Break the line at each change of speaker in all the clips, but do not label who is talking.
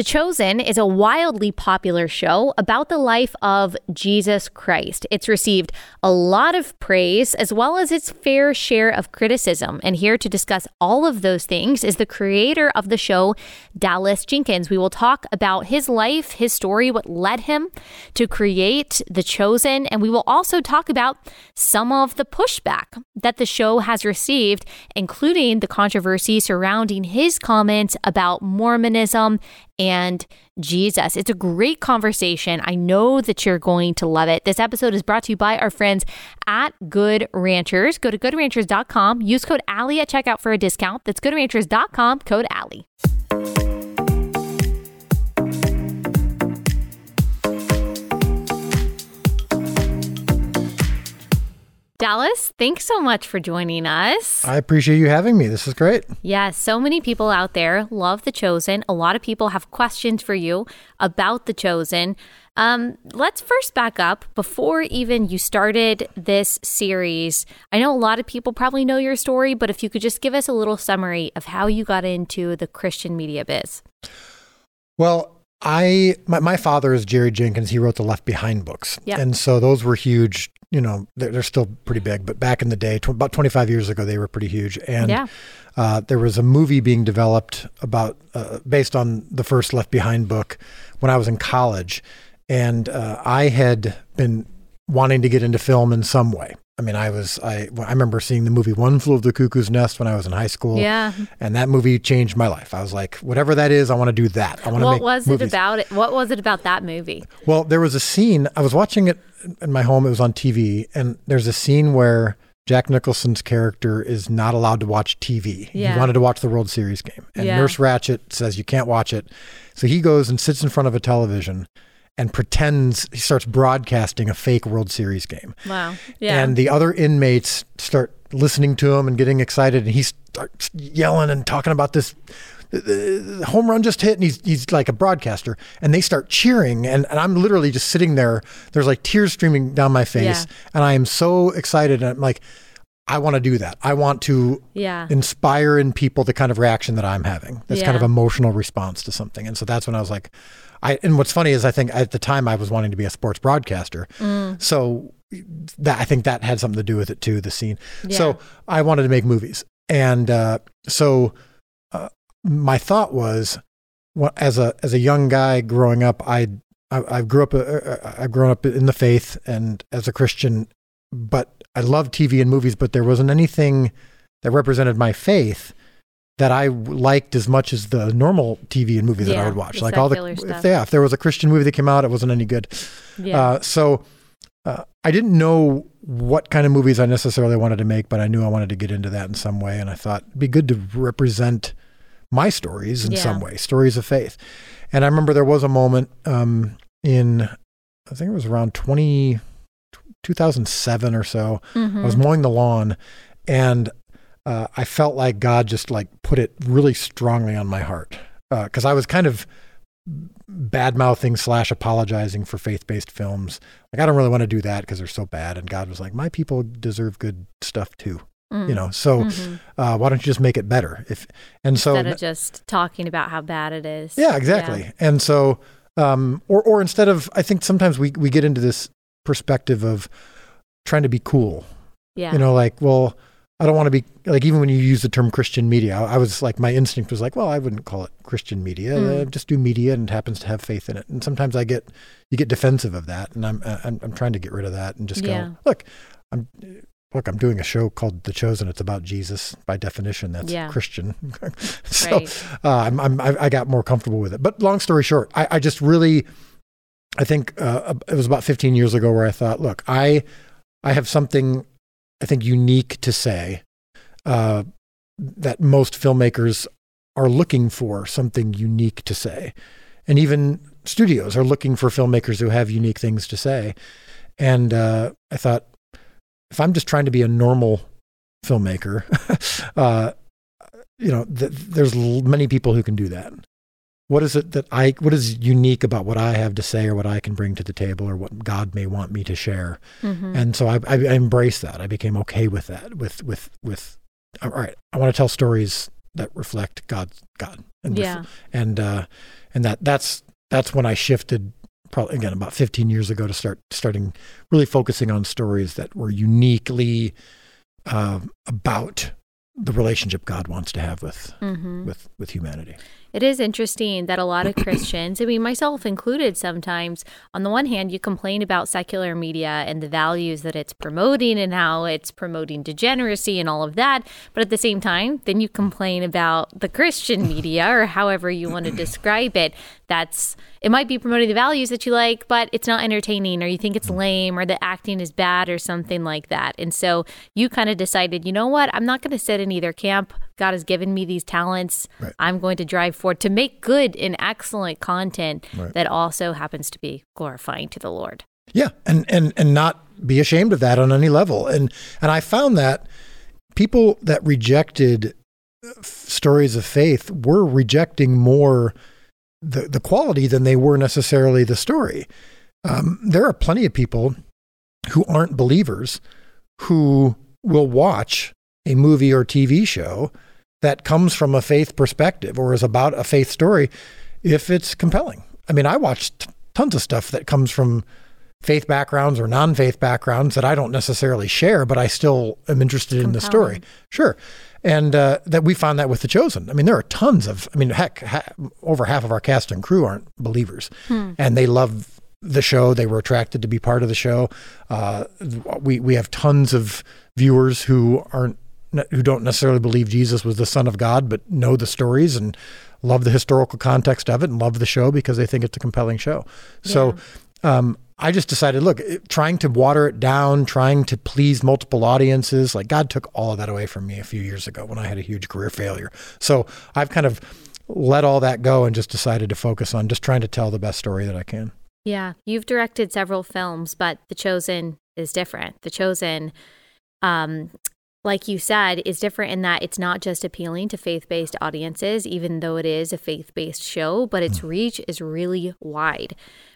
The Chosen is a wildly popular show about the life of Jesus Christ. It's received a lot of praise as well as its fair share of criticism. And here to discuss all of those things is the creator of the show, Dallas Jenkins. We will talk about his life, his story, what led him to create The Chosen, and we will also talk about some of the pushback that the show has received, including the controversy surrounding his comments about Mormonism and Jesus. It's a great conversation. I know that you're going to love it. This episode is brought to you by our friends at Good Ranchers. Go to goodranchers.com, use code Allie at checkout for a discount. That's goodranchers.com, code Allie. Dallas, thanks so much for joining us.
I appreciate you having me. This is great.
Yeah, so many people out there love The Chosen. A lot of people have questions for you about The Chosen. Um, let's first back up before even you started this series. I know a lot of people probably know your story, but if you could just give us a little summary of how you got into the Christian media biz.
Well, I my, my father is Jerry Jenkins. He wrote the Left Behind books,
Yep.
and so those were huge. You know, they're, they're still pretty big, but back in the day, tw- about 25 years ago, they were pretty huge. And
Yeah.
uh, there was a movie being developed about uh, based on the first Left Behind book when I was in college, and uh, I had been wanting to get into film in some way. I mean, I was I I remember seeing the movie One Flew Over the Cuckoo's Nest when I was in high school.
Yeah.
And that movie changed my life. I was like, whatever that is, I want to do that. I want to
What was
movies.
it about it? What was it about that movie?
Well, there was a scene. I was watching it in my home. It was on TV, and there's a scene where Jack Nicholson's character is not allowed to watch TV.
Yeah.
He wanted to watch the World Series game, and
Yeah.
Nurse Ratched says you can't watch it. So he goes and sits in front of a television and pretends he starts broadcasting a fake World Series game.
Wow. Yeah.
And the other inmates start listening to him and getting excited, and he starts yelling and talking about this. The the home run just hit, and he's he's like a broadcaster, and they start cheering, and, and I'm literally just sitting there. There's like tears streaming down my face,
Yeah.
and I am so excited, and I'm like, I want to do that. I want to
yeah.
inspire in people the kind of reaction that I'm having. This kind of emotional response to something. And so that's when I was like, I and what's funny is I think at the time I was wanting to be a sports broadcaster.
Mm.
So that I think that had something to do with it too, the scene.
Yeah.
So I wanted to make movies. And uh, so uh, my thought was well, as a as a young guy growing up, I I, I grew up uh, I've grown up in the faith and as a Christian, but I loved TV and movies, but there wasn't anything that represented my faith that I liked as much as the normal TV and movies that I would watch. like all the if, yeah, if there was a Christian movie that came out, it wasn't any good.
yeah.
Uh, so uh, I didn't know what kind of movies I necessarily wanted to make, but I knew I wanted to get into that in some way. And I thought it'd be good to represent my stories in
Yeah.
some way, stories of faith. And I remember there was a moment um, in, I think it was around 20, 2007 or so. I was
Mhm.
mowing the lawn and uh, I felt like God just like put it really strongly on my heart because I was kind of bad mouthing slash apologizing for faith based films. Like I don't really want to do that because they're so bad. And God was like, my people deserve good stuff too,
Mm.
you know. So
Mhm.
uh, why don't you just make it better? If and so
Instead of just talking about how bad it is.
yeah, exactly. And so, um, or or instead of, I think sometimes we we get into this perspective of trying to be cool.
Yeah.
You know, like, well, I don't want to be like even when you use the term Christian media, I, I was like, my instinct was like, well, I wouldn't call it Christian media.
Mm.
Uh, just do media and it happens to have faith in it. And sometimes I get you get defensive of that, and I'm uh, I'm, I'm trying to get rid of that and just
Yeah.
go, look, I'm. Look, I'm doing a show called The Chosen. It's about Jesus. By definition, that's
Yeah.
Christian. so
Right.
uh, I'm, I'm, I I got more comfortable with it. But long story short, I, I just really, I think uh, it was about 15 years ago where I thought, look, I, I have something, I think unique to say, uh, that most filmmakers are looking for something unique to say, and even studios are looking for filmmakers who have unique things to say. And uh, I thought, if I'm just trying to be a normal filmmaker, uh, you know, th- there's l- many people who can do that. What is it that I, what is unique about what I have to say or what I can bring to the table or what God may want me to share?
Mhm.
And so I, I, embraced that. I became okay with that, with, with, with, all right, I want to tell stories that reflect God's God. and
Yeah.
and uh, and that that's that's when I shifted probably again about 15 years ago to start starting really focusing on stories that were uniquely uh, about the relationship God wants to have with
hmm
with with humanity.
It is interesting that a lot of Christians, I mean, myself included, sometimes, on the one hand, you complain about secular media and the values that it's promoting and how it's promoting degeneracy and all of that. But at the same time, then you complain about the Christian media or however you want to describe it. That's, it might be promoting the values that you like, but it's not entertaining or you think it's mm. lame or the acting is bad or something like that. And so you kind of decided, you know what? I'm not going to sit in either camp. God has given me these talents.
Right.
I'm going to drive forward to make good and excellent content
Right.
that also happens to be glorifying to the Lord.
Yeah, and and and not be ashamed of that on any level. And and I found that people that rejected f- stories of faith were rejecting more the the quality than they were necessarily the story. Um, there are plenty of people who aren't believers who will watch a movie or TV show that comes from a faith perspective or is about a faith story if it's compelling. I mean, I watched tons of stuff that comes from faith backgrounds or non-faith backgrounds that I don't necessarily share, but I still am interested in the story. Sure. And uh, that we found that with The Chosen. I mean, there are tons of, I mean, heck, ha- over half of our cast and crew aren't believers. And they love the show. They were attracted to be part of the show. Uh, we, we have tons of viewers who aren't, who don't necessarily believe Jesus was the Son of God, but know the stories and love the historical context of it and love the show because they think it's a compelling show. So, um, I just decided, look, it- trying to water it down, trying to please multiple audiences, like God took all of that away from me a few years ago when I had a huge career failure. So I've kind of let all that go and just decided to focus on just trying to tell the best story that I can.
Yeah, you've directed several films, but The Chosen is different. The Chosen, um, like you said, is different in that it's not just appealing to faith based audiences, even though it is a faith based show, but its mm. reach is really wide.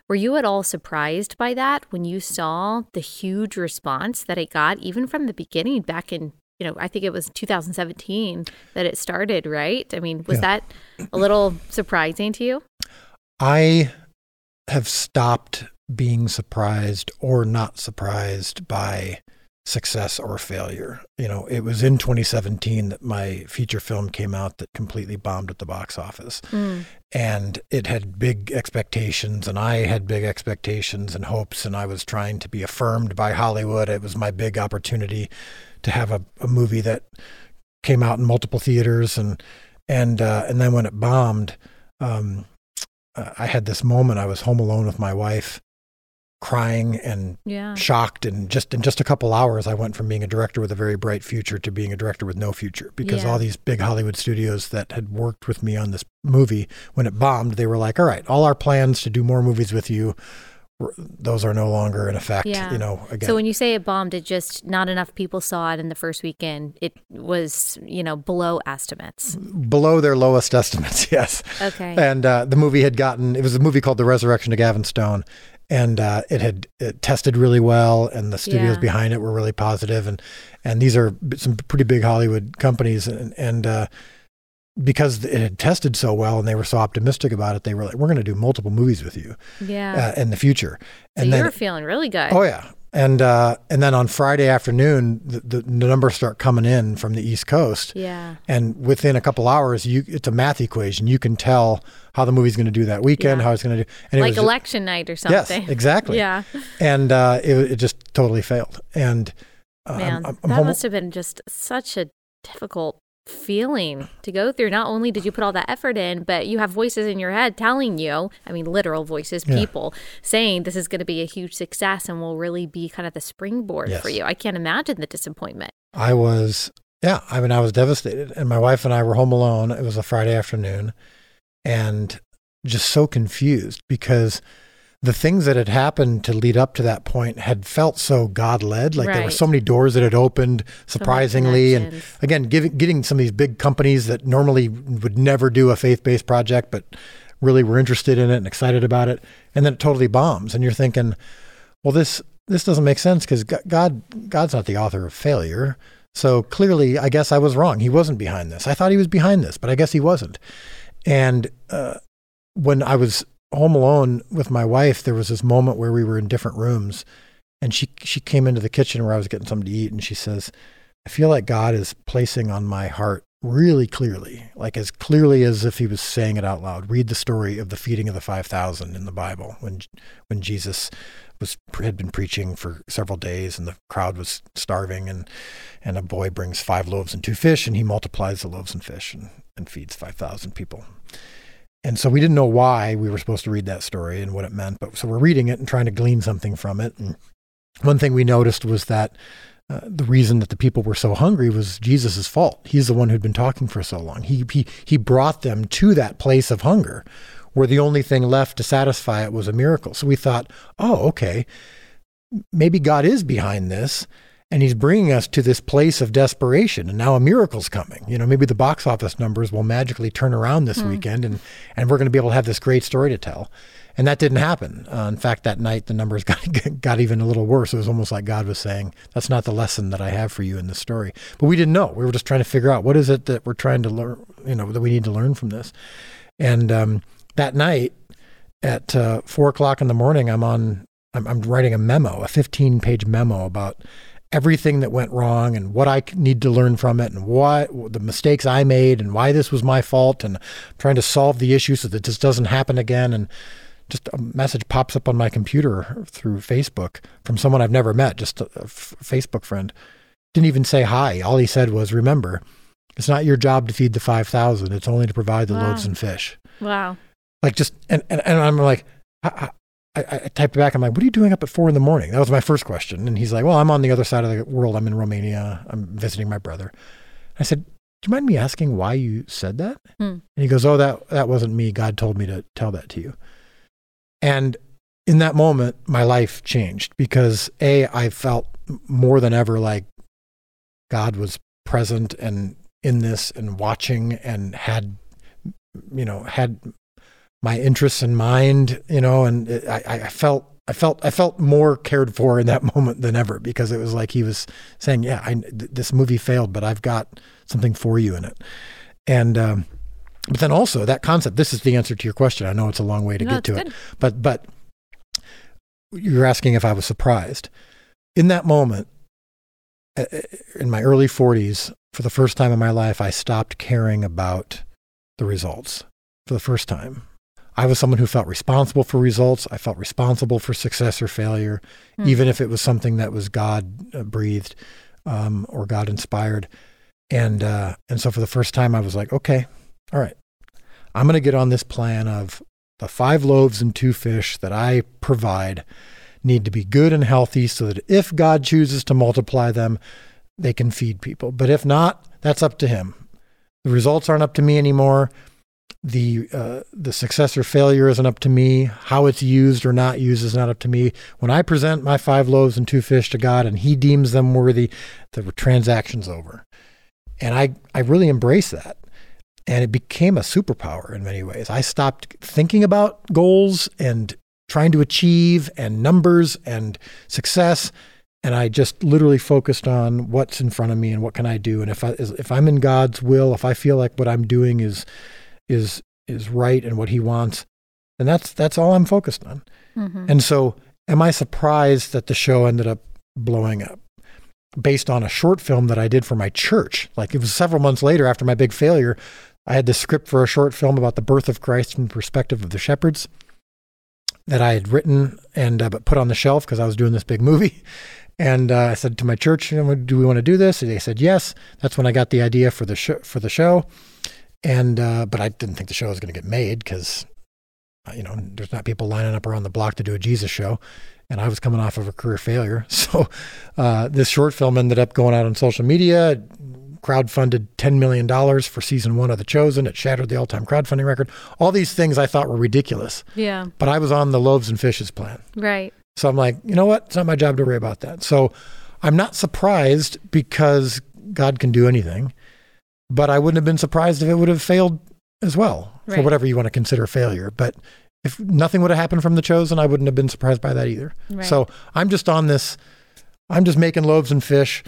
Were you at all surprised by that when you saw the huge response that it got, even from the beginning back in, you know, I think it was 2017 that it started, right? I mean, was
Yeah.
that a little surprising to you?
I have stopped being surprised or not surprised by success or failure. You know, it was in 2017 that my feature film came out that completely bombed at the box office.
Mm.
and it had big expectations and I had big expectations and hopes and I was trying to be affirmed by Hollywood. It was my big opportunity to have a, a movie that came out in multiple theaters and and uh, and then when it bombed, um, uh, I had this moment. I was home alone with my wife, crying and
Yeah.
shocked and just in just a couple hours i went from being a director with a very bright future to being a director with no future because
Yeah.
all these big hollywood studios that had worked with me on this movie when it bombed they were like all right all our plans to do more movies with you those are no longer in effect
Yeah.
you know again
So when you say it bombed, it just not enough people saw it in the first weekend. It was, you know, below estimates.
below their lowest estimates yes
Okay.
and uh, the movie had gotten it was a movie called the resurrection of gavin stone and uh, it had it tested really well and the studios
Yeah.
behind it were really positive and and these are some pretty big hollywood companies and and uh, because it had tested so well and they were so optimistic about it they were like we're going to do multiple movies with you
yeah.
uh, in the future
so
and
you
then
were feeling really good.
Oh yeah, and uh, and then on Friday afternoon, the, the, the numbers start coming in from the East Coast,
yeah.
and within a couple hours, you it's a math equation. You can tell how the movie's going to do that weekend,
Yeah.
how it's going to do. And
Like election night or something.
yes, exactly.
Yeah.
and uh, it it just totally failed. And uh,
Man,
I'm, I'm, I'm
that
home-
must have been just such a difficult feeling to go through. Not only did you put all that effort in, but you have voices in your head telling you, I mean, literal voices,
Yeah.
people saying this is going to be a huge success and will really be kind of the springboard for you. I can't imagine the disappointment.
I was, yeah, I mean, I was devastated. And my wife and I were home alone. It was a Friday afternoon and just so confused because the things that had happened to lead up to that point had felt so God led. Like there were so many doors that had opened
So
surprisingly. And again, giving, getting some of these big companies that normally would never do a faith based project, but really were interested in it and excited about it. And then it totally bombs. And you're thinking, well, this, this doesn't make sense because God, God's not the author of failure. So clearly, I guess I was wrong. He wasn't behind this. I thought he was behind this, but I guess he wasn't. And uh, when I was home alone with my wife, there was this moment where we were in different rooms, and she she came into the kitchen where I was getting something to eat, and she says, "I feel like God is placing on my heart really clearly, like as clearly as if He was saying it out loud. Read the story of the feeding of the five thousand in the Bible when when Jesus." was had been preaching for several days and the crowd was starving and and a boy brings five loaves and two fish and he multiplies the loaves and fish and, and feeds 5000 people and so we didn't know why we were supposed to read that story and what it meant. But so we're reading it and trying to glean something from it. And one thing we noticed was that uh, the reason that the people were so hungry was Jesus' fault. He's the one who'd been talking for so long. He, he, he brought them to that place of hunger where the only thing left to satisfy it was a miracle. So we thought, oh, okay, maybe God is behind this and he's bringing us to this place of desperation. And now a miracle's coming. You know maybe the box office numbers will magically turn around this mm. weekend and and we're going to be able to have this great story to tell. And that didn't happen. Uh, in fact that night the numbers got got even a little worse. It was almost like god was saying that's not the lesson that i have for you in this story. But we didn't know. We were just trying to figure out what is it that we're trying to learn you know that we need to learn from this. And um, that night at uh, four o'clock in the morning i'm on I'm, I'm writing a memo a 15 page memo about everything that went wrong and what I need to learn from it and what the mistakes I made and why this was my fault and trying to solve the issue so that this doesn't happen again. And just a message pops up on my computer through Facebook from someone I've never met, just a, f- Facebook friend. Didn't even say hi. All he said was, remember, it's not your job to feed the 5,000. It's only to provide the wow. loaves and fish.
Wow.
Like just, and, and, and I'm like, I, I, typed back. I'm like, "What are you doing up at four in the morning?" That was my first question, and he's like, "Well, I'm on the other side of the world. I'm in Romania. I'm visiting my brother." I said, "Do you mind me asking why you said that?" Hmm. And he goes, "Oh, that that wasn't me. God told me to tell that to you." And in that moment, my life changed because a I felt more than ever like God was present and in this and watching and had you know had my interests in mind, you know, and it, I, I felt I felt I felt more cared for in that moment than ever because it was like he was saying, "Yeah, I, th- this movie failed, but I've got something for you in it." And um, but then also that concept. This is the answer to your question. I know it's a long way to
no,
get to
good.
it, but but you're asking if I was surprised in that moment uh, uh, in my early 40s. For the first time in my life, I stopped caring about the results for the first time. I was someone who felt responsible for results. I felt responsible for success or failure, mm. even if it was something that was God uh, breathed um, or God inspired. And uh, and so for the first time, I was like, okay, all right, I'm going to get on this plan of the five loaves and two fish that I provide need to be good and healthy, so that if God chooses to multiply them, they can feed people. But if not, that's up to Him. The results aren't up to me anymore the uh, the success or failure isn't up to me. How it's used or not used is not up to me. When I present my five loaves and two fish to God and He deems them worthy, the transaction's over. And I I really embrace that, and it became a superpower in many ways. I stopped thinking about goals and trying to achieve and numbers and success. And I just literally focused on what's in front of me and what can I do. And if I if I'm in God's will, if I feel like what I'm doing is is is right and what he wants, and that's that's all I'm focused on. Mm-hmm. And so, am I surprised that the show ended up blowing up? Based on a short film that I did for my church. Like it was several months later after my big failure, I had the script for a short film about the birth of Christ from the perspective of the shepherds that I had written and uh, but put on the shelf because I was doing this big movie. And uh, I said to my church, "Do we want to do this?" And they said yes. That's when I got the idea for the show. For the show, and uh, but I didn't think the show was going to get made because uh, you know there's not people lining up around the block to do a Jesus show, and I was coming off of a career failure. So uh, this short film ended up going out on social media. Crowdfunded $10 million for season one of The Chosen. It shattered the all time crowdfunding record. All these things I thought were ridiculous.
Yeah.
But I was on the loaves and fishes plan.
Right.
So I'm like, you know what? It's not my job to worry about that. So I'm not surprised because God can do anything but I wouldn't have been surprised if it would have failed as well right. for whatever you want to consider failure. But if nothing would have happened from the chosen, I wouldn't have been surprised by that either. Right. So I'm just on this, I'm just making loaves and fish.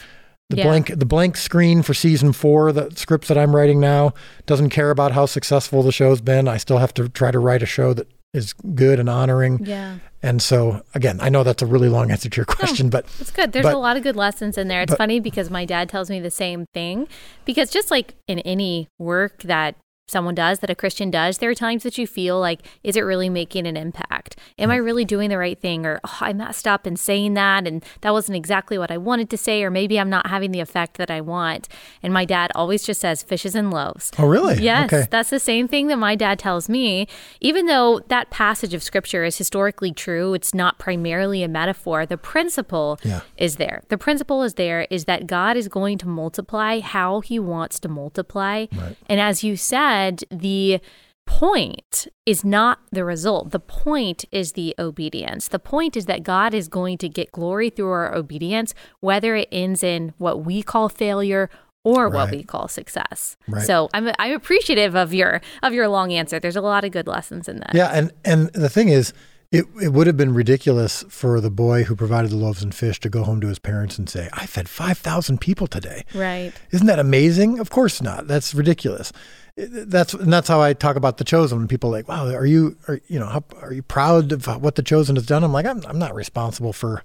The
Yeah.
blank the blank screen for season four, the scripts that I'm writing now, doesn't care about how successful the show's been. I still have to try to write a show that is good and honoring.
Yeah.
And so again, I know that's a really long answer to your question, but
It's good. There's
But-
a lot of good lessons in there. It's
but-
funny because my dad tells me the same thing. Because just like in any work that someone does, that a Christian does, there are times that you feel like, is it really making an impact? Am I mm. really doing the right thing? Or oh, I messed up in saying that and that wasn't exactly what I wanted to say, or maybe I'm not having the effect that I want. And my dad always just says fishes and loaves.
oh really?
Yes,
Okay.
that's the same thing that my dad tells me. Even though that passage of scripture is historically true, it's not primarily a metaphor. The principle
Yeah.
is there. The principle is there is that God is going to multiply how he wants to multiply.
Right.
And as you said, the point is not the result. The point is the obedience. The point is that God is going to get glory through our obedience, whether it ends in what we call failure or what we call success.
Right.
So I'm I'm appreciative of your of your long answer. There's a lot of good lessons in that.
Yeah, and and the thing is, it it would have been ridiculous for the boy who provided the loaves and fish to go home to his parents and say, "I fed five thousand people today."
Right.
Isn't that amazing? Of course not. That's ridiculous. That's and that's how I talk about the chosen. When people are like, "Wow, are you are you know how, are you proud of what the chosen has done?" I'm like, I'm I'm not responsible for.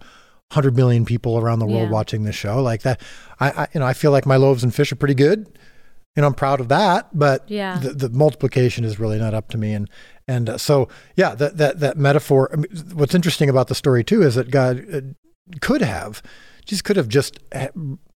100 million people around the world
Yeah.
watching this show like that I, I you know i feel like my loaves and fish are pretty good you know i'm proud of that but
Yeah.
the, the multiplication is really not up to me and and uh, so yeah that that that metaphor I mean, what's interesting about the story too is that god uh, could have just could have just uh,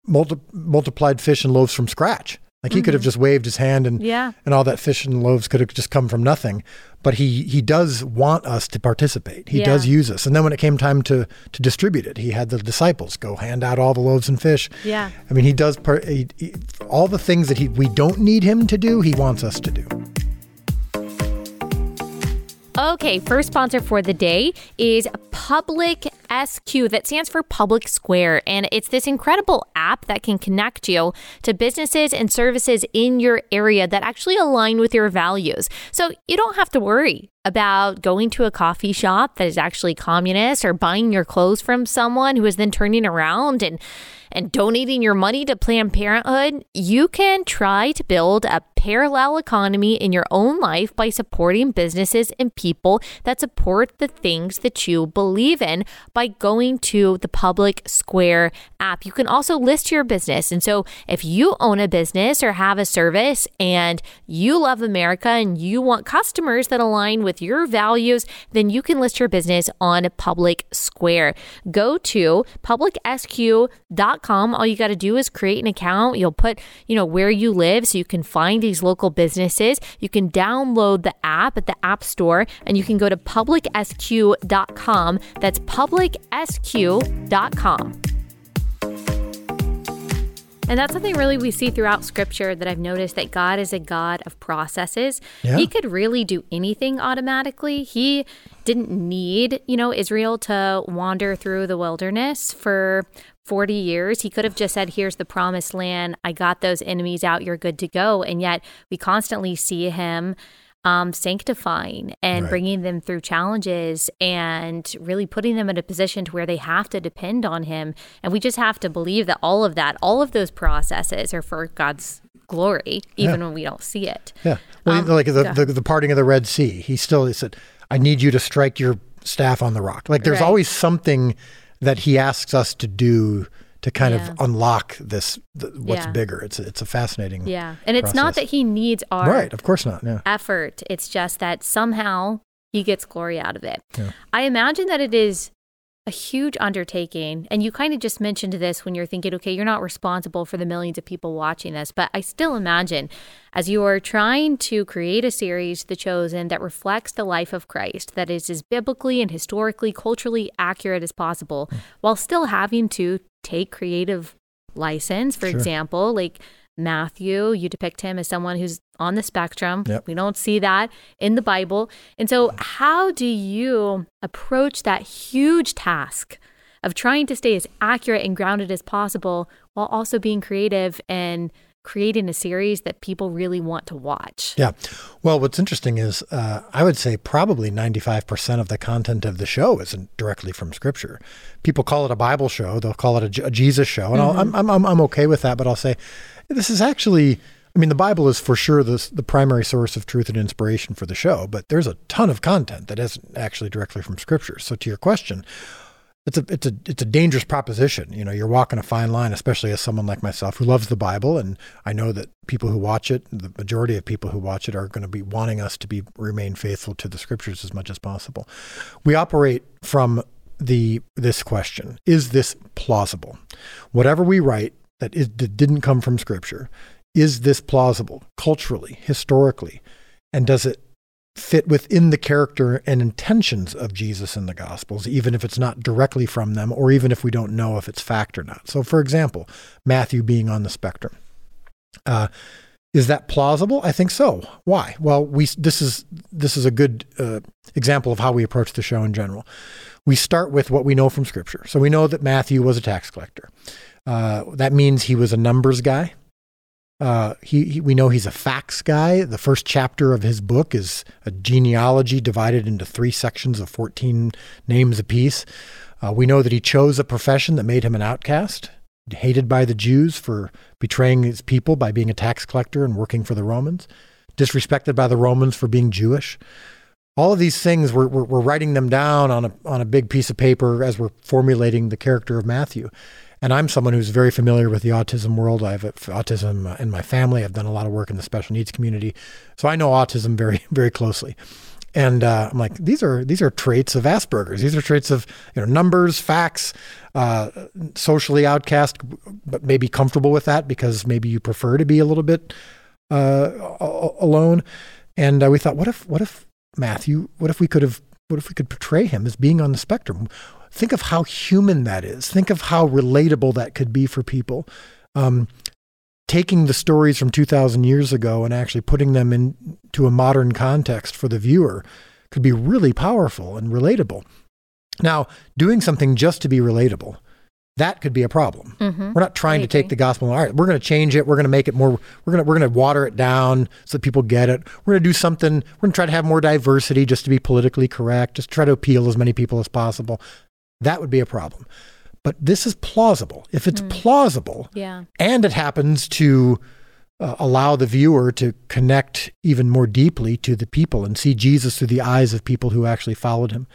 multi- multiplied fish and loaves from scratch like he could have just waved his hand and
Yeah.
and all that fish and loaves could have just come from nothing but he he does want us to participate he
Yeah.
does use us and then when it came time to to distribute it he had the disciples go hand out all the loaves and fish
Yeah.
I mean, he does par- he, he, all the things that he we don't need him to do. He wants us to do.
Okay, first sponsor for the day is Public SQ. That stands for Public Square. And it's this incredible app that can connect you to businesses and services in your area that actually align with your values. So you don't have to worry about going to a coffee shop that is actually communist or buying your clothes from someone who is then turning around and and donating your money to Planned Parenthood, you can try to build a parallel economy in your own life by supporting businesses and people that support the things that you believe in by going to the Public Square app. You can also list your business. And so if you own a business or have a service and you love America and you want customers that align with your values, then you can list your business on Public Square. Go to publicsq.com. All you got to do is create an account. You'll put, you know, where you live so you can find these local businesses. You can download the app at the App Store and you can go to publicsq.com. That's publicsq.com. And that's something really we see throughout scripture that I've noticed that God is a God of processes.
Yeah.
He could really do anything automatically. He didn't need, you know, Israel to wander through the wilderness for 40 years. He could have just said, Here's the promised land. I got those enemies out. You're good to go. And yet we constantly see him um, sanctifying and
Right.
bringing them through challenges and really putting them in a position to where they have to depend on him. And we just have to believe that all of that, all of those processes are for God's glory, even when we don't see it.
Yeah. Well,
Um,
like the, the the parting of the Red Sea, he still he said, "I need you to strike your staff on the rock." Like there's
Right.
always something that he asks us to do to kind
Yeah.
of unlock this the, what's
Yeah.
bigger. It's it's a fascinating.
Yeah. And it's not that he needs our
Right. Of course not. Yeah.
effort. It's just that somehow he gets glory out of it.
Yeah.
I imagine that it is a huge undertaking. And you kind of just mentioned this when you're thinking, okay, you're not responsible for the millions of people watching this. But I still imagine as you are trying to create a series, The Chosen, that reflects the life of Christ, that is as biblically and historically, culturally accurate as possible, hmm. while still having to take creative license. For
Sure.
example, like Matthew, you depict him as someone who's on the spectrum.
Yep.
We don't see that in the Bible. And so, how do you approach that huge task of trying to stay as accurate and grounded as possible while also being creative and creating a series that people really want to watch.
Yeah. Well, what's interesting is uh, I would say probably 95% of the content of the show isn't directly from Scripture. People call it a Bible show, they'll call it a, a Jesus show, and mm-hmm. I'm, I'm, I'm okay with that, but I'll say this is actually. I mean, the Bible is for sure the, the primary source of truth and inspiration for the show, but there's a ton of content that isn't actually directly from Scripture. So, to your question, it's a it's a it's a dangerous proposition. You know, you're walking a fine line, especially as someone like myself who loves the Bible, and I know that people who watch it, the majority of people who watch it, are going to be wanting us to be remain faithful to the Scriptures as much as possible. We operate from the this question: Is this plausible? Whatever we write that, is, that didn't come from Scripture, is this plausible culturally, historically, and does it fit within the character and intentions of Jesus in the Gospels, even if it's not directly from them, or even if we don't know if it's fact or not. So, for example, Matthew being on the spectrum. Uh, is that plausible? I think so. Why? Well, we this is this is a good uh, example of how we approach the show in general. We start with what we know from Scripture. So we know that Matthew was a tax collector. Uh, that means he was a numbers guy. Uh, he, he, we know he's a facts guy. The first chapter of his book is a genealogy divided into three sections of 14 names apiece. Uh, we know that he chose a profession that made him an outcast, hated by the Jews for betraying his people by being a tax collector and working for the Romans, disrespected by the Romans for being Jewish. All of these things, we're, we're, we're writing them down on a, on a big piece of paper as we're formulating the character of Matthew. And I'm someone who's very familiar with the autism world. I have autism in my family. I've done a lot of work in the special needs community, so I know autism very, very closely. And uh, I'm like, these are these are traits of Asperger's. These are traits of you know numbers, facts, uh, socially outcast, but maybe comfortable with that because maybe you prefer to be a little bit uh, alone. And uh, we thought, what if what if Matthew? What if we could have? What if we could portray him as being on the spectrum? Think of how human that is. Think of how relatable that could be for people. Um, taking the stories from 2,000 years ago and actually putting them into a modern context for the viewer could be really powerful and relatable. Now, doing something just to be relatable, that could be a problem. Mm-hmm. We're not trying to take the gospel. All right, we're going to change it. We're going to make it more. We're going to we're going to water it down so that people get it. We're going to do something. We're going to try to have more diversity, just to be politically correct. Just try to appeal as many people as possible. That would be a problem. But this is plausible. If it's mm. plausible
yeah.
and it happens to uh, allow the viewer to connect even more deeply to the people and see Jesus through the eyes of people who actually followed him,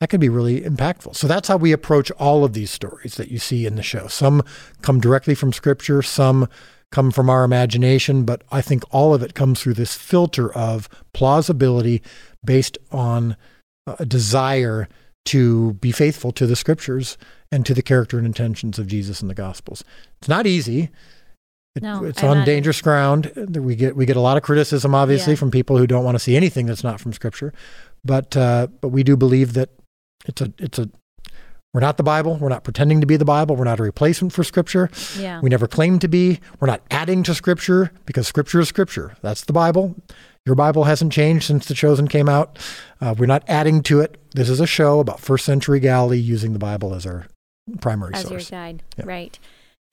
that can be really impactful. So that's how we approach all of these stories that you see in the show. Some come directly from scripture, some come from our imagination, but I think all of it comes through this filter of plausibility based on a desire to be faithful to the scriptures and to the character and intentions of Jesus in the Gospels. It's not easy. It,
no,
it's on dangerous ground. We get we get a lot of criticism, obviously, yeah. from people who don't want to see anything that's not from Scripture. But uh, but we do believe that it's a it's a we're not the Bible. We're not pretending to be the Bible. We're not a replacement for Scripture.
Yeah.
We never claim to be. We're not adding to Scripture because Scripture is Scripture. That's the Bible. Your Bible hasn't changed since The Chosen came out. Uh, we're not adding to it. This is a show about first century Galilee using the Bible as our primary
as
source.
As your guide, yeah. right.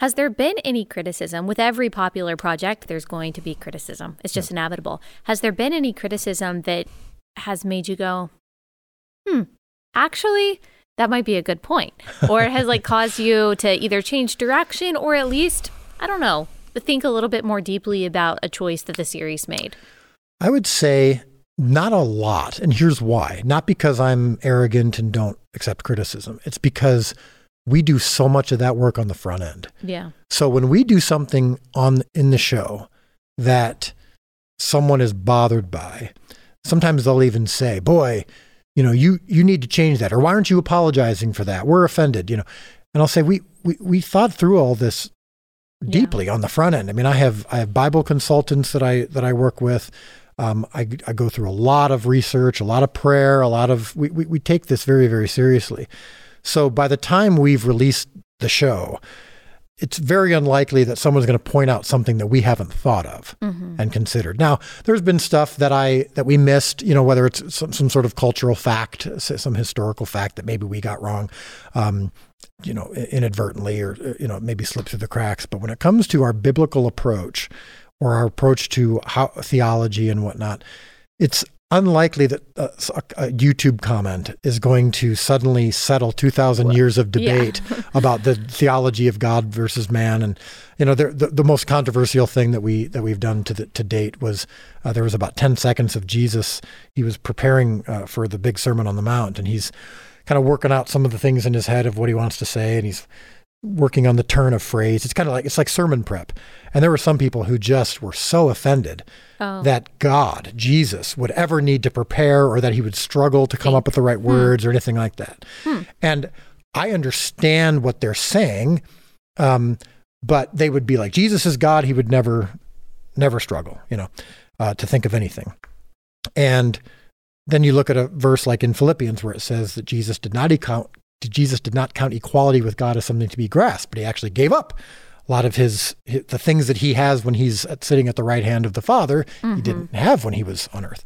Has there been any criticism? With every popular project, there's going to be criticism. It's just yeah. inevitable. Has there been any criticism that has made you go, hmm, actually, that might be a good point? Or has like caused you to either change direction or at least, I don't know, think a little bit more deeply about a choice that the series made?
I would say not a lot. And here's why. Not because I'm arrogant and don't accept criticism. It's because we do so much of that work on the front end.
Yeah.
So when we do something on in the show that someone is bothered by, sometimes they'll even say, "Boy, you know, you you need to change that," or "Why aren't you apologizing for that? We're offended," you know. And I'll say, "We we we thought through all this deeply yeah. on the front end. I mean, I have I have Bible consultants that I that I work with. Um, I, I, go through a lot of research, a lot of prayer, a lot of, we, we, we take this very, very seriously. So by the time we've released the show, it's very unlikely that someone's going to point out something that we haven't thought of mm-hmm. and considered. Now, there's been stuff that I that we missed, you know, whether it's some, some sort of cultural fact, some historical fact that maybe we got wrong, um, you know, inadvertently or you know maybe slipped through the cracks. But when it comes to our biblical approach or our approach to how theology and whatnot, it's unlikely that a, a, YouTube comment is going to suddenly settle 2,000 years of debate yeah. about the theology of God versus man. And you know, the, the, most controversial thing that we that we've done to the, to date was uh, there was about 10 seconds of Jesus. He was preparing uh, for the big Sermon on the Mount, and he's kind of working out some of the things in his head of what he wants to say, and he's working on the turn of phrase. It's kind of like it's like sermon prep. And there were some people who just were so offended oh. that God, Jesus, would ever need to prepare or that he would struggle to come up with the right hmm. words hmm. or anything like that. Hmm. And I understand what they're saying, um, but they would be like, Jesus is God. He would never, never struggle, you know, uh, to think of anything. And then you look at a verse like in Philippians where it says that Jesus did not count Jesus did not count equality with God as something to be grasped, but he actually gave up a lot of his, his the things that he has when he's sitting at the right hand of the Father. Mm-hmm. He didn't have when he was on earth.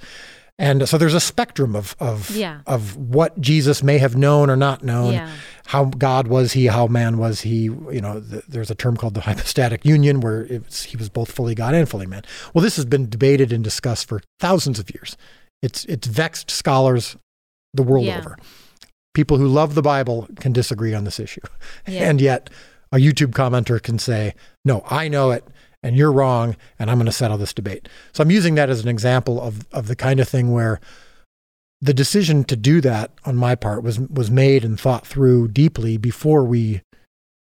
And so there's a spectrum of of yeah. of what Jesus may have known or not known. Yeah. How God was he? How man was he? You know, the, there's a term called the hypostatic union, where was, he was both fully God and fully man. Well, this has been debated and discussed for thousands of years. It's it's vexed scholars the world yeah. over people who love the Bible can disagree on this issue. Yeah. And yet a YouTube commenter can say, no, I know it and you're wrong and I'm going to settle this debate. So I'm using that as an example of, of the kind of thing where the decision to do that on my part was, was made and thought through deeply before we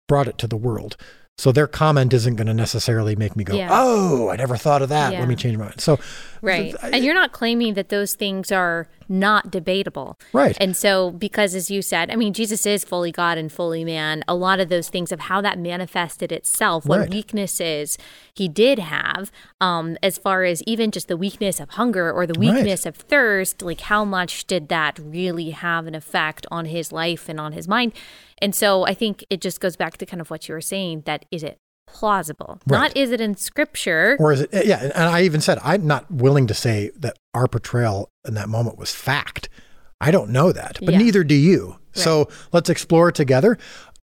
brought it to the world. So their comment isn't going to necessarily make me go, yeah. "Oh, I never thought of that. Yeah. Let me change my mind." So,
right, I, and you're not claiming that those things are not debatable,
right?
And so, because as you said, I mean, Jesus is fully God and fully man. A lot of those things of how that manifested itself, what right. weaknesses he did have, um, as far as even just the weakness of hunger or the weakness right. of thirst, like how much did that really have an effect on his life and on his mind? And so I think it just goes back to kind of what you were saying that is it plausible? Right. Not is it in scripture?
Or is it, yeah. And I even said, I'm not willing to say that our portrayal in that moment was fact. I don't know that, but yeah. neither do you. Right. So let's explore together.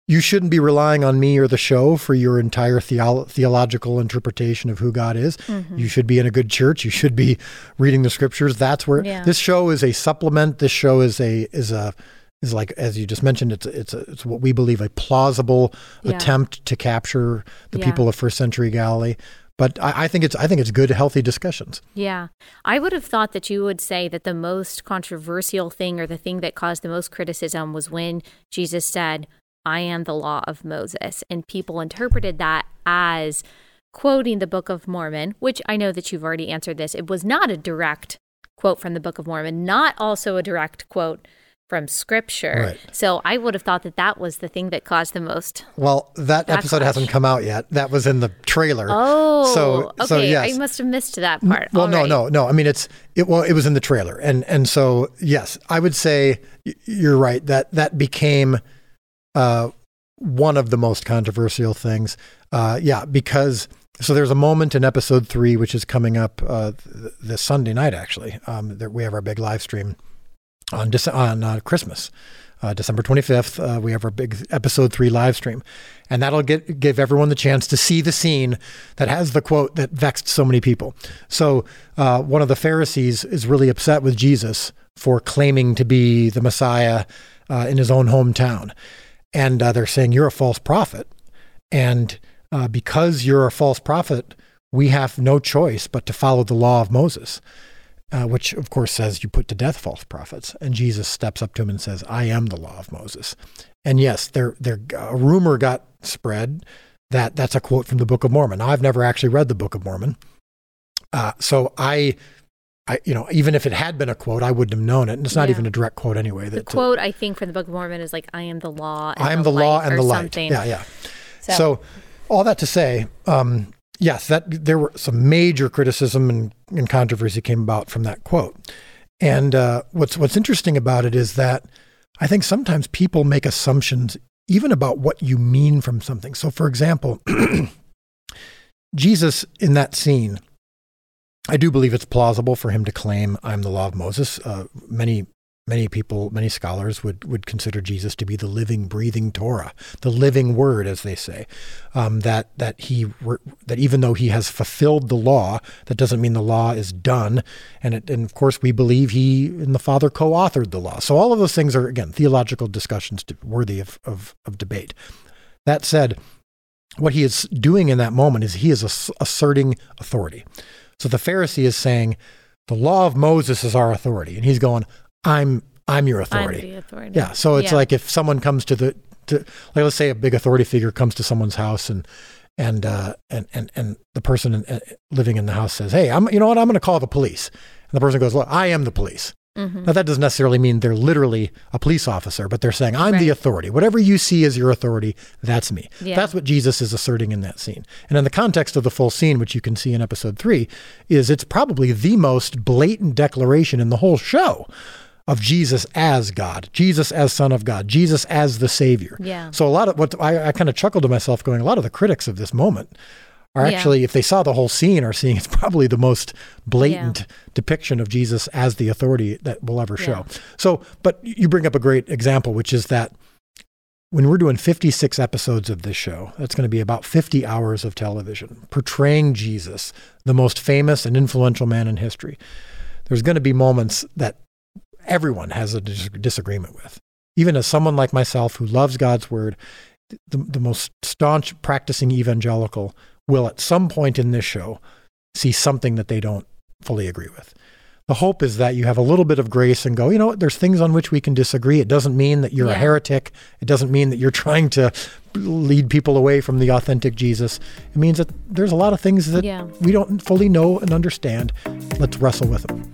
You shouldn't be relying on me or the show for your entire theolo- theological interpretation of who God is. Mm-hmm. You should be in a good church. You should be reading the scriptures. That's where yeah. this show is a supplement. This show is a is a is like as you just mentioned it's it's a, it's what we believe a plausible yeah. attempt to capture the yeah. people of first century Galilee but I, I, think it's I think it's good healthy discussions.
Yeah. I would have thought that you would say that the most controversial thing or the thing that caused the most criticism was when Jesus said, I am the law of Moses. And people interpreted that as quoting the Book of Mormon, which I know that you've already answered this. It was not a direct quote from the Book of Mormon, not also a direct quote from scripture. Right. So I would have thought that that was the thing that caused the most.
Well, that backlash. episode hasn't come out yet. That was in the trailer.
Oh, so okay. So, yes. I must have missed that part.
Well, All no, right. no, no. I mean, it's it. Well, it was in the trailer, and and so yes, I would say you're right that that became uh, one of the most controversial things. Uh, yeah, because. So there's a moment in episode three, which is coming up uh, this Sunday night. Actually, um, we have our big live stream on on uh, Christmas. Uh, December 25th, uh, we have our big episode three live stream. And that'll get, give everyone the chance to see the scene that has the quote that vexed so many people. So, uh, one of the Pharisees is really upset with Jesus for claiming to be the Messiah uh, in his own hometown. And uh, they're saying, You're a false prophet. And uh, because you're a false prophet, we have no choice but to follow the law of Moses uh, which of course says you put to death false prophets. And Jesus steps up to him and says, I am the law of Moses. And yes, there, there, a rumor got spread that that's a quote from the Book of Mormon. I've never actually read the Book of Mormon. Uh, so I, I, you know, even if it had been a quote, I wouldn't have known it. And it's not yeah. even a direct quote anyway.
The quote, I think, from the Book of Mormon is like, I am the law.
I am the, the law and the light.
Something.
Yeah, yeah. So, so all that to say, um, yes, that there were some major criticism and, and controversy came about from that quote. And uh, what's what's interesting about it is that I think sometimes people make assumptions even about what you mean from something. So, for example, Jesus in that scene, I do believe it's plausible for him to claim, I'm the law of Moses. Uh, many many people, many scholars would, would consider Jesus to be the living, breathing Torah, the living word, as they say. Um, that that he that even though he has fulfilled the law, that doesn't mean the law is done. And it, and of course, we believe he and the Father co-authored the law. So all of those things are again theological discussions worthy of, of, of debate. That said, what he is doing in that moment is he is asserting authority. So the Pharisee is saying, the law of Moses is our authority. And he's going, I'm I'm your authority.
I'm the authority.
Yeah. So it's
yeah.
like if someone comes to the to like let's say a big authority figure comes to someone's house and and uh, and and and the person in, uh, living in the house says, "Hey, I'm you know what? I'm going to call the police." And the person goes, "Look, I am the police." Mm-hmm. Now that doesn't necessarily mean they're literally a police officer, but they're saying, "I'm right. the authority. Whatever you see as your authority, that's me." Yeah. That's what Jesus is asserting in that scene. And in the context of the full scene, which you can see in episode three, is it's probably the most blatant declaration in the whole show of Jesus as God, Jesus as Son of God, Jesus as the Savior.
Yeah.
So a lot of what I, I kind of chuckled to myself, going, a lot of the critics of this moment are actually, yeah. if they saw the whole scene, are seeing it's probably the most blatant yeah. depiction of Jesus as the authority that we'll ever show. Yeah. So, but you bring up a great example, which is that when we're doing 56 episodes of this show, that's going to be about 50 hours of television portraying Jesus, the most famous and influential man in history. There's going to be moments that everyone has a dis- disagreement with. Even as someone like myself who loves God's word, the, the most staunch practicing evangelical will at some point in this show see something that they don't fully agree with. The hope is that you have a little bit of grace and go, you know what, there's things on which we can disagree. It doesn't mean that you're yeah. a heretic. It doesn't mean that you're trying to lead people away from the authentic Jesus. It means that there's a lot of things that yeah. we don't fully know and understand. Let's wrestle with them.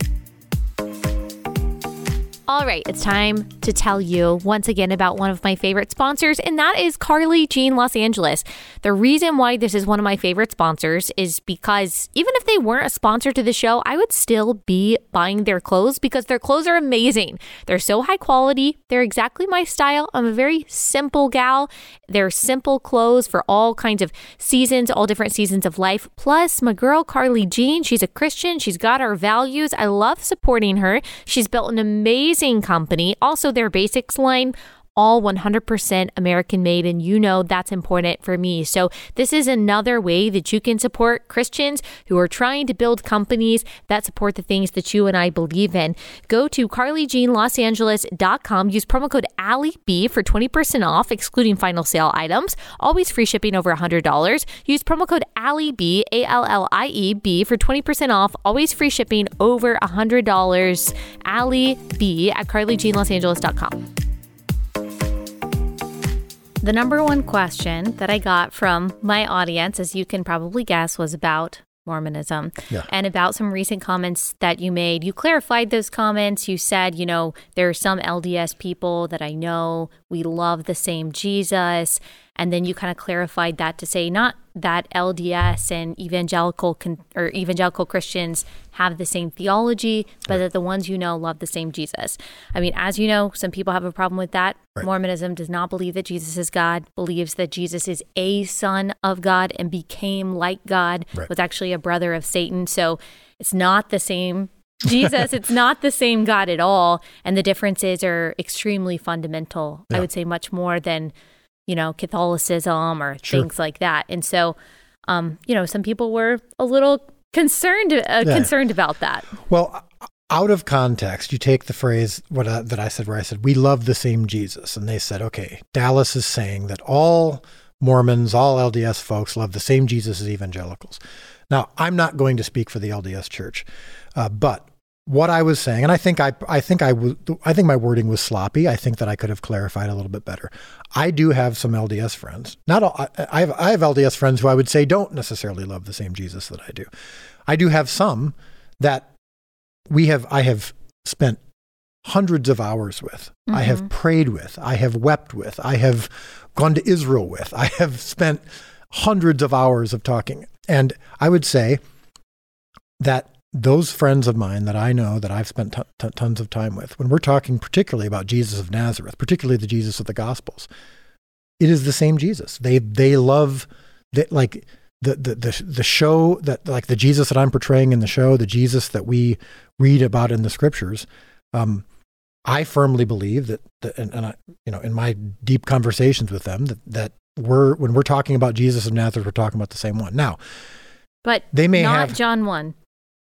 All right, it's time to tell you once again about one of my favorite sponsors, and that is Carly Jean Los Angeles. The reason why this is one of my favorite sponsors is because even if they weren't a sponsor to the show, I would still be buying their clothes because their clothes are amazing. They're so high quality, they're exactly my style. I'm a very simple gal. They're simple clothes for all kinds of seasons, all different seasons of life. Plus, my girl Carly Jean, she's a Christian, she's got our values. I love supporting her. She's built an amazing amazing company. Also, their basics line all 100% American made, and you know that's important for me. So, this is another way that you can support Christians who are trying to build companies that support the things that you and I believe in. Go to carlyjeanlosangeles.com, use promo code AllieB for 20% off, excluding final sale items. Always free shipping over $100. Use promo code AllieB, A L L I E B, for 20% off. Always free shipping over $100. Allie B at carlyjeanlosangeles.com. The number one question that I got from my audience, as you can probably guess, was about Mormonism yeah. and about some recent comments that you made. You clarified those comments. You said, you know, there are some LDS people that I know, we love the same Jesus. And then you kind of clarified that to say not that LDS and evangelical con- or evangelical Christians have the same theology, but right. that the ones you know love the same Jesus. I mean, as you know, some people have a problem with that. Right. Mormonism does not believe that Jesus is God, believes that Jesus is a son of God and became like God, right. was actually a brother of Satan. So it's not the same Jesus, it's not the same God at all. And the differences are extremely fundamental. Yeah. I would say much more than you know, Catholicism or sure. things like that. And so, um, you know, some people were a little concerned uh, yeah. concerned about that.
Well, out of context, you take the phrase what uh, that I said, where I said we love the same Jesus, and they said, okay, Dallas is saying that all Mormons, all LDS folks love the same Jesus as evangelicals. Now, I'm not going to speak for the LDS Church, uh, but what I was saying, and I think I, I think I was, I think my wording was sloppy. I think that I could have clarified a little bit better. I do have some LDS friends. Not all. I have, I have LDS friends who I would say don't necessarily love the same Jesus that I do. I do have some that we have. I have spent hundreds of hours with. Mm-hmm. I have mm-hmm. prayed with. I have wept with. I have gone to Israel with. I have spent hundreds of hours of talking, and I would say that those friends of mine that I know that I've spent t- t- tons of time with, when we're talking particularly about Jesus of Nazareth, particularly the Jesus of the Gospels, it is the same Jesus. They they love that like the, the the the show that like the Jesus that I'm portraying in the show, the Jesus that we read about in the scriptures. Um, I firmly believe that, that and, and I, you know, in my deep conversations with them, that that we're when we're talking about Jesus of Nazareth, we're talking about the same one. Now,
but
they may
not
have
John one,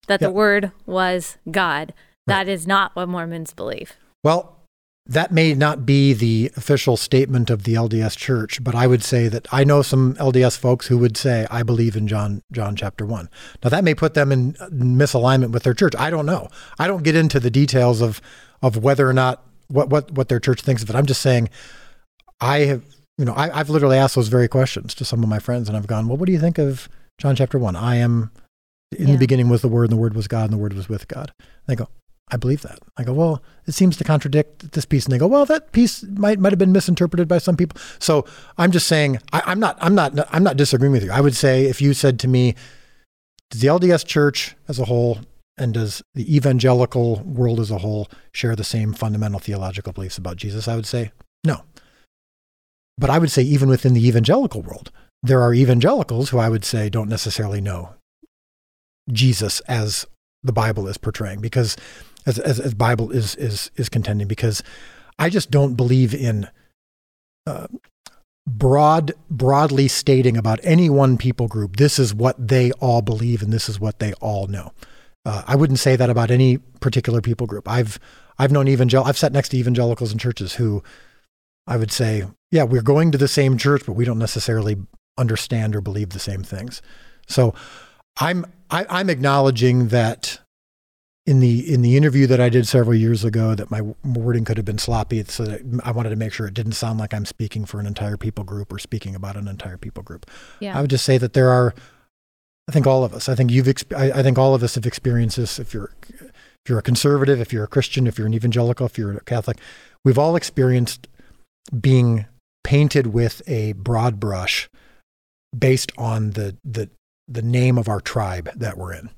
that
Yeah.
the Word was God. That is not what Mormons believe.
Well, that may not be the official statement of the LDS Church, but I would say that I know some LDS folks who would say, "I believe in John, John chapter one." Now that may put them uh, in misalignment with their church. I don't know. I don't get into the details of of whether or not what what what their church thinks of it. I'm just saying, I have, you know, I, I've literally asked those very questions to some of my friends, and I've gone, "Well, what do you think of John chapter one?" I am. In
Yeah.
the beginning was the Word, and the Word was God, and the Word was with God. And they go, I believe that. I go, well, it seems to contradict this piece. And they go, well, that piece might might have been misinterpreted by some people. So I'm just saying, I, I'm not, I'm not, I'm not disagreeing with you. I would say if you said to me, does the LDS Church as a whole and does the evangelical world as a whole share the same fundamental theological beliefs about Jesus? I would say no. But I would say even within the evangelical world, there are evangelicals who I would say don't necessarily know Jesus as the Bible is portraying because as, as, as Bible is, is, is contending because I just don't believe in uh, broad, broadly stating about any one people group, this is what they all believe and this is what they all know. Uh, I wouldn't say that about any particular people group. I've, I've known evangel, I've sat next to evangelicals in churches who I would say, yeah, we're going to the same church, but we don't necessarily understand or believe the same things. So I'm, I, I'm acknowledging that in the in the interview that I did several years ago that my wording could have been sloppy so that I wanted to make sure it didn't sound like I'm speaking for an entire people group or speaking about an entire people group.
Yeah.
I would just say that there are I think all of us I think you've exp- I, I think all of us have experienced this if you're if you're a conservative if you're a Christian if you're an evangelical if you're a Catholic we've all experienced being painted with a broad brush based on the the the name of our tribe that we're in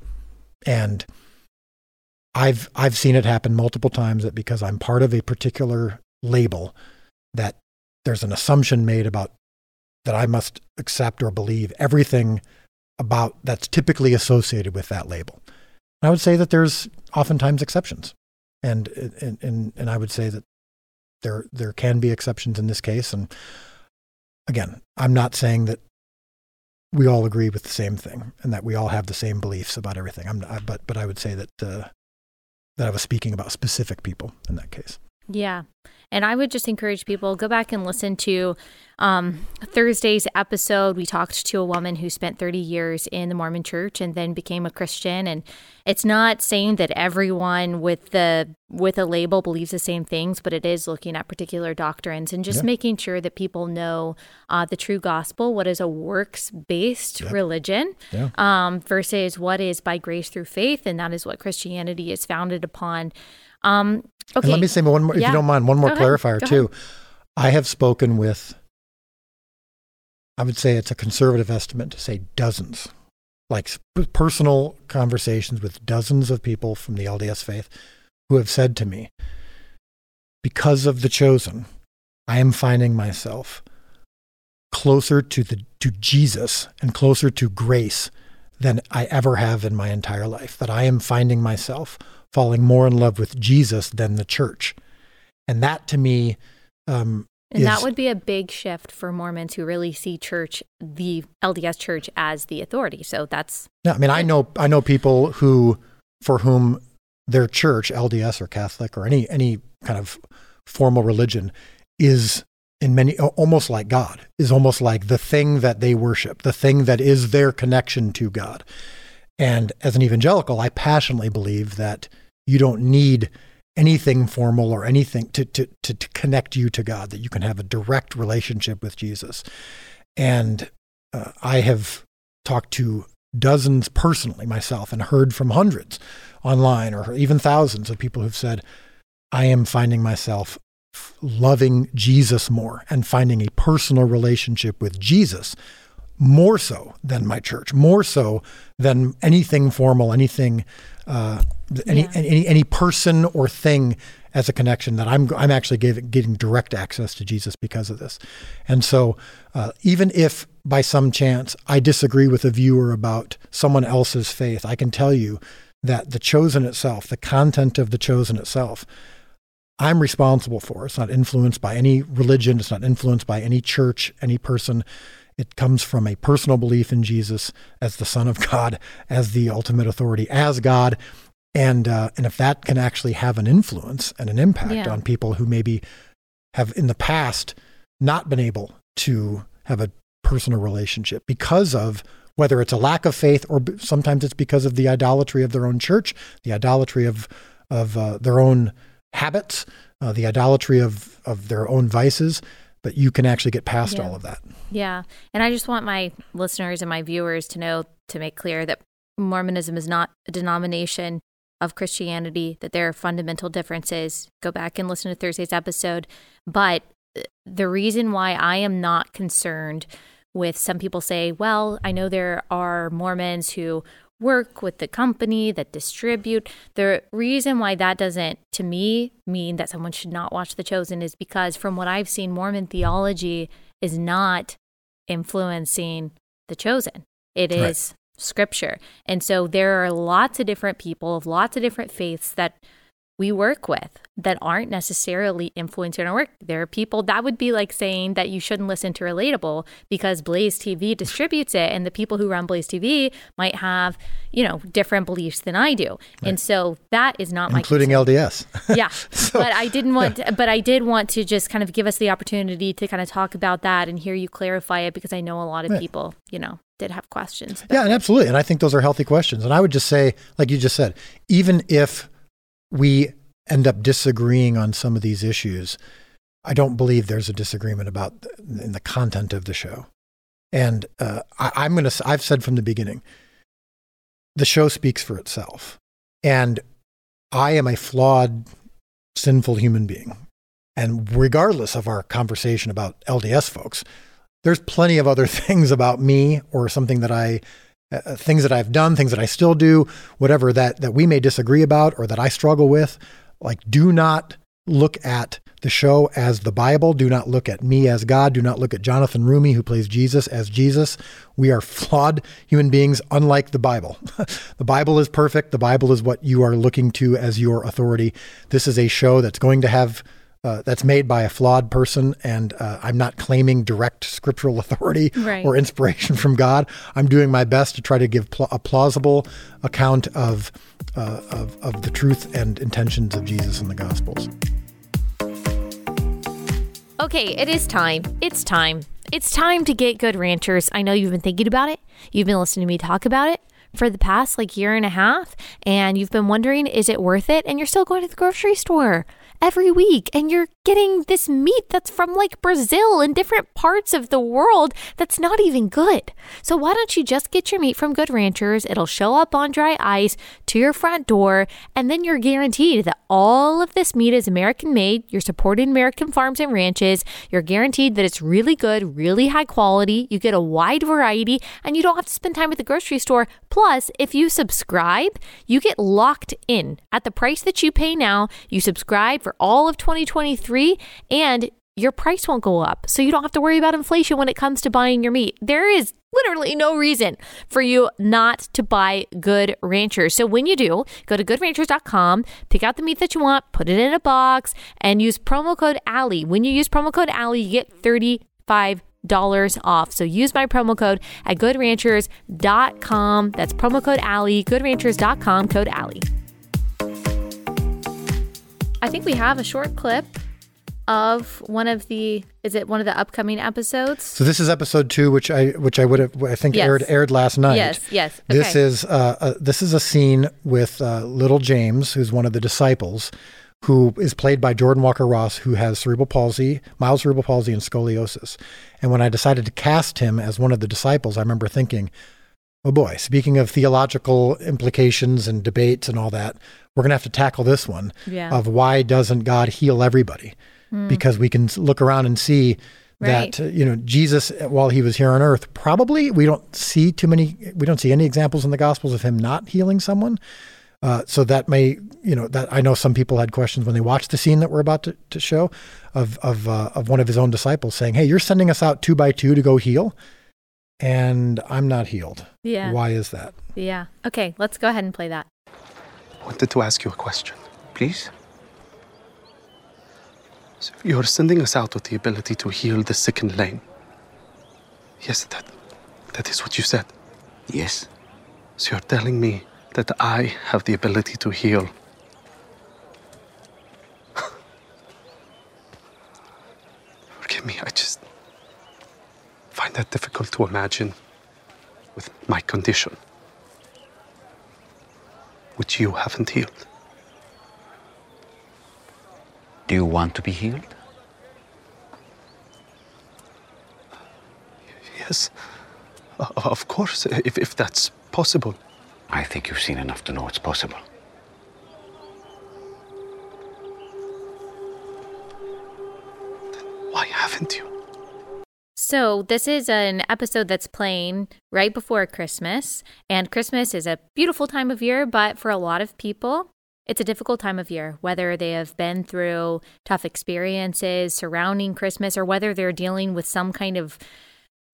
and I've I've seen it happen multiple times that because I'm part of a particular label that there's an assumption made about that I must accept or believe everything about that's typically associated with that label. And I would say that there's oftentimes exceptions. And and and, and I would say that there there can be exceptions in this case and again, I'm not saying that we all agree with the same thing and that we all have the same beliefs about everything. I'm not, but but I would say that uh, that I was speaking about specific people in that case.
Yeah. And I would just encourage people go back and listen to um, Thursday's episode. We talked to a woman who spent 30 years in the Mormon church and then became a Christian. And it's not saying that everyone with the with a label believes the same things, but it is looking at particular doctrines and just
Yeah.
making sure that people know uh, the true gospel, what is a works based religion,
Yeah.
um, versus what is by grace through faith, and that is what Christianity is founded upon. Um, okay,
And let me say one more, if
Yeah.
you don't mind, one more
Go
clarifier
Go
too. I have spoken with, I would say it's a conservative estimate to say dozens, like sp- personal conversations with dozens of people from the LDS faith who have said to me, because of the chosen, I am finding myself closer to the to Jesus and closer to grace than I ever have in my entire life. That I am finding myself falling more in love with Jesus than the church, and that to me, um,
And that
is-
would be a big shift for Mormons who really see church, the LDS church, as the authority. So that's
Yeah, I mean, I know I know people who for whom their church, LDS or Catholic or any any kind of formal religion, is in many almost like God, is almost like the thing that they worship, the thing that is their connection to God. And as an evangelical, I passionately believe that you don't need anything formal or anything to, to, to, to connect you to God, that you can have a direct relationship with Jesus. And uh, I have talked to dozens personally myself and heard from hundreds online or even thousands of people who've said, I am finding myself loving Jesus more and finding a personal relationship with Jesus more so than my church, more so than anything formal, anything, uh, any,
Yeah.
any any person or thing as a connection that I'm I'm actually giving, getting direct access to Jesus because of this. And so, uh, even if by some chance I disagree with a viewer about someone else's faith, I can tell you that the chosen itself, the content of the chosen itself, I'm responsible for. It's not influenced by any religion. It's not influenced by any church, any person. It comes from a personal belief in Jesus as the Son of God, as the ultimate authority, as God. And, uh, and if that can actually have an influence and an impact
Yeah.
on people who maybe have in the past not been able to have a personal relationship because of whether it's a lack of faith or b- sometimes it's because of the idolatry of their own church, the idolatry of, of uh, their own habits, uh, the idolatry of, of their own vices, but you can actually get past
Yeah.
all of that.
Yeah. And I just want my listeners and my viewers to know, to make clear that Mormonism is not a denomination of Christianity, that there are fundamental differences. Go back and listen to Thursday's episode. But uh, the reason why I am not concerned with some people say, well, I know there are Mormons who work with the company that distribute. The reason why that doesn't, to me, mean that someone should not watch The Chosen is because, from what I've seen, Mormon theology is not influencing The Chosen. It
Right.
is scripture. And so there are lots of different people of lots of different faiths that we work with that aren't necessarily influencing our work. There are people that would be like saying that you shouldn't listen to Relatable because Blaze TV distributes it, and the people who run Blaze TV might have, you know, different beliefs than I do. And so that is not my
including. LDS.
yeah but i didn't want but i did want to just kind of give us the opportunity to kind of talk about that and hear you clarify it because i know a lot of
Right.
people you know did have questions about
Yeah, and absolutely. And I think those are healthy questions. And I would just say, like you just said, even if we end up disagreeing on some of these issues, I don't believe there's a disagreement about the, in the content of the show. And uh, I, I'm going to, I've said from the beginning, the show speaks for itself. And I am a flawed, sinful human being. And regardless of our conversation about LDS folks, there's plenty of other things about me or something that I, uh, things that I've done, things that I still do, whatever that, that we may disagree about or that I struggle with. Like, do not look at the show as the Bible. Do not look at me as God. Do not look at Jonathan Roumie, who plays Jesus, as Jesus. We are flawed human beings, unlike the Bible. the Bible is perfect. The Bible is what you are looking to as your authority. This is a show that's going to have uh, that's made by a flawed person, and uh, I'm not claiming direct scriptural authority
Right.
or inspiration from God. I'm doing my best to try to give pl- a plausible account of, uh, of of the truth and intentions of Jesus in the Gospels.
Okay, it is time. It's time. It's time to get good ranchers. I know you've been thinking about it. You've been listening to me talk about it for the past like year and a half, and you've been wondering, is it worth it? And you're still going to the grocery store every week and you're getting this meat that's from like Brazil and different parts of the world that's not even good. So why don't you just get your meat from Good Ranchers? It'll show up on dry ice to your front door, and then you're guaranteed that all of this meat is American made. You're supporting American farms and ranches. You're guaranteed that it's really good, really high quality. You get a wide variety, and you don't have to spend time at the grocery store. Plus, if you subscribe, you get locked in at the price that you pay now. You subscribe for all of 2023, and your price won't go up. So you don't have to worry about inflation when it comes to buying your meat. There is literally no reason for you not to buy Good Ranchers. So when you do, go to goodranchers.com, pick out the meat that you want, put it in a box, and use promo code ALLIE. When you use promo code ALLIE, you get 35 dollars off. So use my promo code at goodranchers.com. That's promo code Allie, goodranchers.com, code Allie. I think we have a short clip of one of the is it one of the upcoming episodes?
So this is episode two, which I which I would have I think
Yes.
aired aired last night.
Yes, yes.
This is uh, uh, this is a scene with uh, little James, who's one of the disciples, who is played by Jordan Walker Ross, who has cerebral palsy, mild cerebral palsy, and scoliosis. And when I decided to cast him as one of the disciples, I remember thinking, "Oh boy!" Speaking of theological implications and debates and all that, we're going to have to tackle this one
Yeah.
of why doesn't God heal everybody? Because we can look around and see
Right.
that uh, you know Jesus, while he was here on earth, probably we don't see too many. We don't see any examples in the Gospels of him not healing someone. Uh, so that may, you know, that I know some people had questions when they watched the scene that we're about to, to show of of uh, of one of his own disciples saying, "Hey, you're sending us out two by two to go heal, and I'm not healed.
Yeah.
Why is that?"
Yeah. Okay, let's go ahead and play that.
I wanted to ask you a question.
Please?
So you're sending us out with the ability to heal the sick and lame. Yes, that that is what you said.
Yes.
So you're telling me that I have the ability to heal. Forgive me, I just find that difficult to imagine with my condition, which you haven't healed.
Do you want to be healed?
Yes, of course, if, if that's possible.
I think you've seen enough to know it's possible.
Then Why haven't you?
So, this is an episode that's playing right before Christmas. And Christmas is a beautiful time of year, but for a lot of people, it's a difficult time of year, whether they have been through tough experiences surrounding Christmas or whether they're dealing with some kind of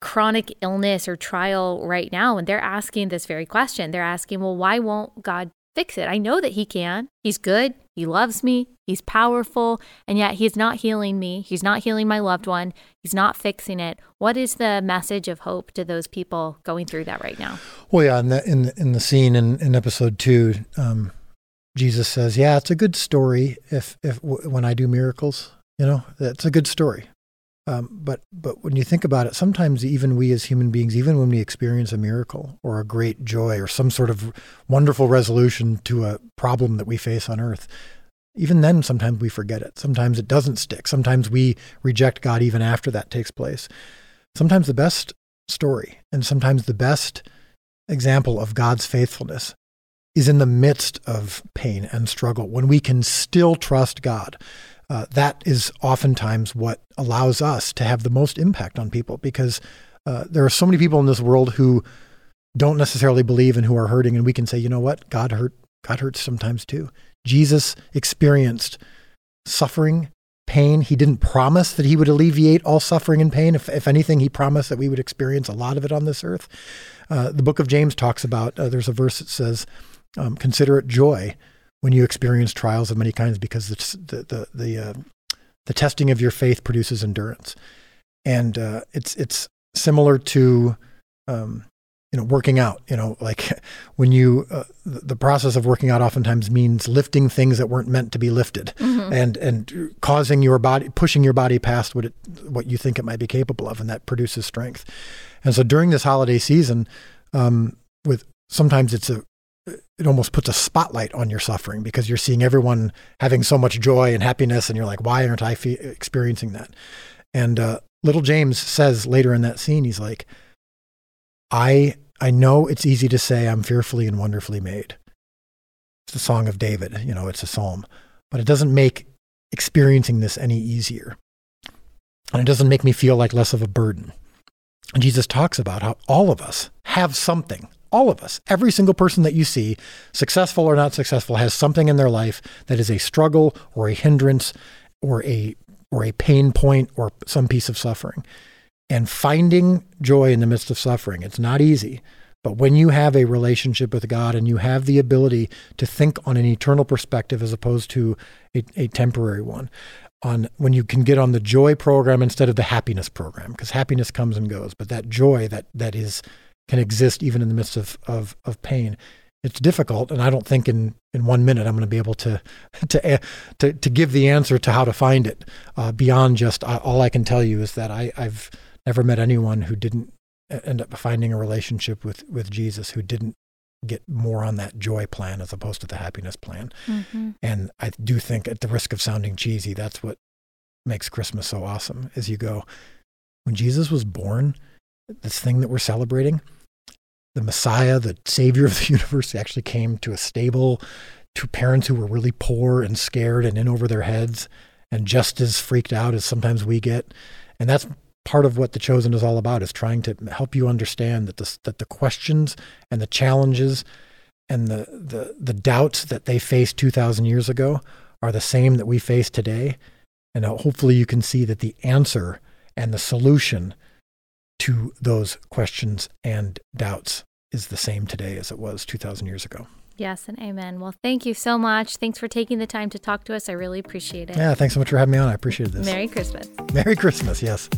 chronic illness or trial right now. And they're asking this very question. They're asking, well, why won't God fix it? I know that He can. He's good. He loves me. He's powerful. And yet He's not healing me. He's not healing my loved one. He's not fixing it. What is the message of hope to those people going through that right now?
Well, yeah, in the in the, in the scene in, in episode two, um, Jesus says, "Yeah, it's a good story if if when I do miracles, you know, it's a good story." Um, but but when you think about it, sometimes even we as human beings, even when we experience a miracle or a great joy or some sort of wonderful resolution to a problem that we face on earth, even then sometimes we forget it. Sometimes it doesn't stick. Sometimes we reject God even after that takes place. Sometimes the best story and sometimes the best example of God's faithfulness is in the midst of pain and struggle when we can still trust God. Uh, that is oftentimes what allows us to have the most impact on people because uh, there are so many people in this world who don't necessarily believe and who are hurting, and we can say, you know what, God hurt. God hurts sometimes too. Jesus experienced suffering, pain. He didn't promise that he would alleviate all suffering and pain. If, if anything, he promised that we would experience a lot of it on this earth. Uh, the book of James talks about, uh, there's a verse that says, um, consider it joy when you experience trials of many kinds because the, the, the, the, uh, the testing of your faith produces endurance. And uh, it's, it's similar to, um, you know, working out, you know, like when you, uh, the process of working out oftentimes means lifting things that weren't meant to be lifted
Mm-hmm.
and, and causing your body, pushing your body past what it, what you think it might be capable of. And that produces strength. And so during this holiday season, um, with sometimes it's a, it almost puts a spotlight on your suffering because you're seeing everyone having so much joy and happiness. And you're like, why aren't I fe- experiencing that? And, uh, little James says later in that scene, he's like, I I know it's easy to say I'm fearfully and wonderfully made. It's the song of David, you know, it's a psalm, but it doesn't make experiencing this any easier. And it doesn't make me feel like less of a burden. And Jesus talks about how all of us have something. All of us, every single person that you see, successful or not successful, has something in their life that is a struggle or a hindrance or a or a pain point or some piece of suffering and finding joy in the midst of suffering. It's not easy. But when you have a relationship with God and you have the ability to think on an eternal perspective as opposed to a, a temporary one, on when you can get on the joy program instead of the happiness program, because happiness comes and goes, but that joy that that is can exist even in the midst of of, of pain. It's difficult, and I don't think in, in one minute I'm going to be able to to to to give the answer to how to find it. Uh, beyond just uh, all I can tell you is that I, I've never met anyone who didn't end up finding a relationship with with Jesus who didn't get more on that joy plan as opposed to the happiness plan.
Mm-hmm.
And I do think, at the risk of sounding cheesy, that's what makes Christmas so awesome. Is you go when Jesus was born, this thing that we're celebrating, the Messiah, the Savior of the universe, actually came to a stable to parents who were really poor and scared and in over their heads and just as freaked out as sometimes we get. And that's part of what the chosen is all about is trying to help you understand that the, that the questions and the challenges and the, the, the doubts that they faced 2,000 years ago are the same that we face today. And uh, hopefully you can see that the answer and the solution to those questions and doubts is the same today as it was 2,000 years ago.
Yes, and amen. Well, thank you so much. Thanks for taking the time to talk to us. I really appreciate it.
Yeah, thanks so much for having me on. I appreciate this.
Merry Christmas.
Merry Christmas, yes.